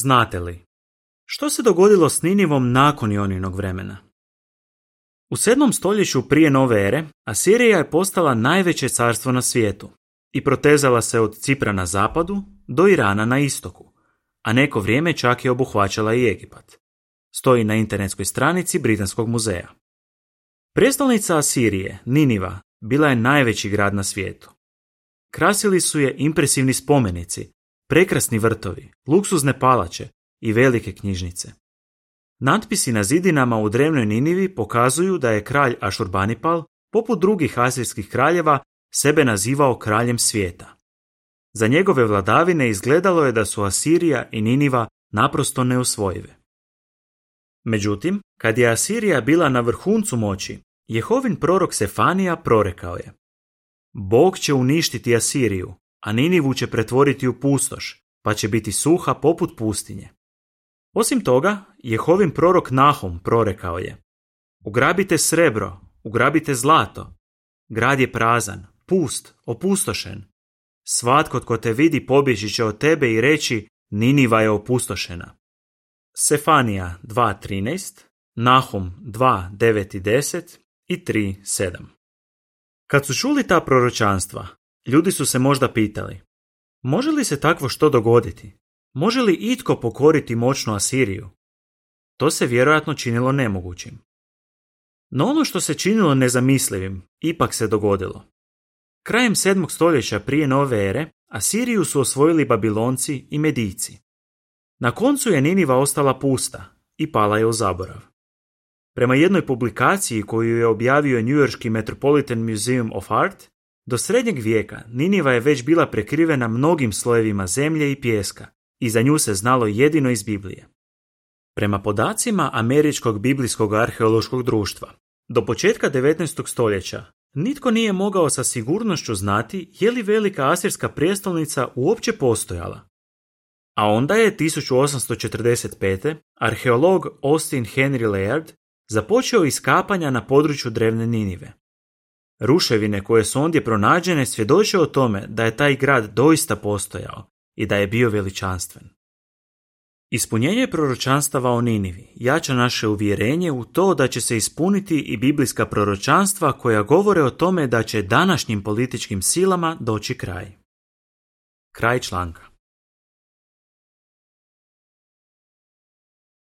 Znate li, što se dogodilo s Ninivom nakon Joninog vremena? U sedmom stoljeću prije nove ere, Asirija je postala najveće carstvo na svijetu i protezala se od Cipra na zapadu do Irana na istoku, a neko vrijeme čak je obuhvaćala i Egipat. Stoji na internetskoj stranici Britanskog muzeja. Prijestolnica Asirije, Niniva, bila je najveći grad na svijetu. Krasili su je impresivni spomenici, prekrasni vrtovi, luksuzne palače i velike knjižnice. Natpisi na zidinama u drevnoj Ninivi pokazuju da je kralj Ašurbanipal, poput drugih asirijskih kraljeva, sebe nazivao kraljem svijeta. Za njegove vladavine izgledalo je da su Asirija i Niniva naprosto neusvojive. Međutim, kad je Asirija bila na vrhuncu moći, Jehovin prorok Sefanija prorekao je Bog će uništiti Asiriju, a Ninivu će pretvoriti u pustoš, pa će biti suha poput pustinje. Osim toga, Jehovin prorok Nahum prorekao je Ugrabite srebro, ugrabite zlato. Grad je prazan, pust, opustošen. Svatko tko te vidi pobjeći će od tebe i reći Niniva je opustošena. Sefanija 2.13, Nahum 2.9 i 10 i 3.7 Kad su čuli ta proročanstva, ljudi su se možda pitali Može li se takvo što dogoditi? Može li itko pokoriti moćnu Asiriju? To se vjerojatno činilo nemogućim. No ono što se činilo nezamislivim, ipak se dogodilo. Krajem 7. stoljeća prije nove ere, Asiriju su osvojili Babilonci i Medijci. Na koncu je Niniva ostala pusta i pala je u zaborav. Prema jednoj publikaciji koju je objavio New Yorkski Metropolitan Museum of Art, do srednjeg vijeka Niniva je već bila prekrivena mnogim slojevima zemlje i pjeska i za nju se znalo jedino iz Biblije. Prema podacima Američkog biblijskog arheološkog društva, do početka 19. stoljeća nitko nije mogao sa sigurnošću znati je li velika asirska prijestolnica uopće postojala. A onda je 1845. arheolog Austin Henry Laird započeo iskapanja na području drevne Ninive. Ruševine koje su ondje pronađene svjedoče o tome da je taj grad doista postojao i da je bio veličanstven. Ispunjenje proročanstava o Ninivi jača naše uvjerenje u to da će se ispuniti i biblijska proročanstva koja govore o tome da će današnjim političkim silama doći kraj. Kraj članka.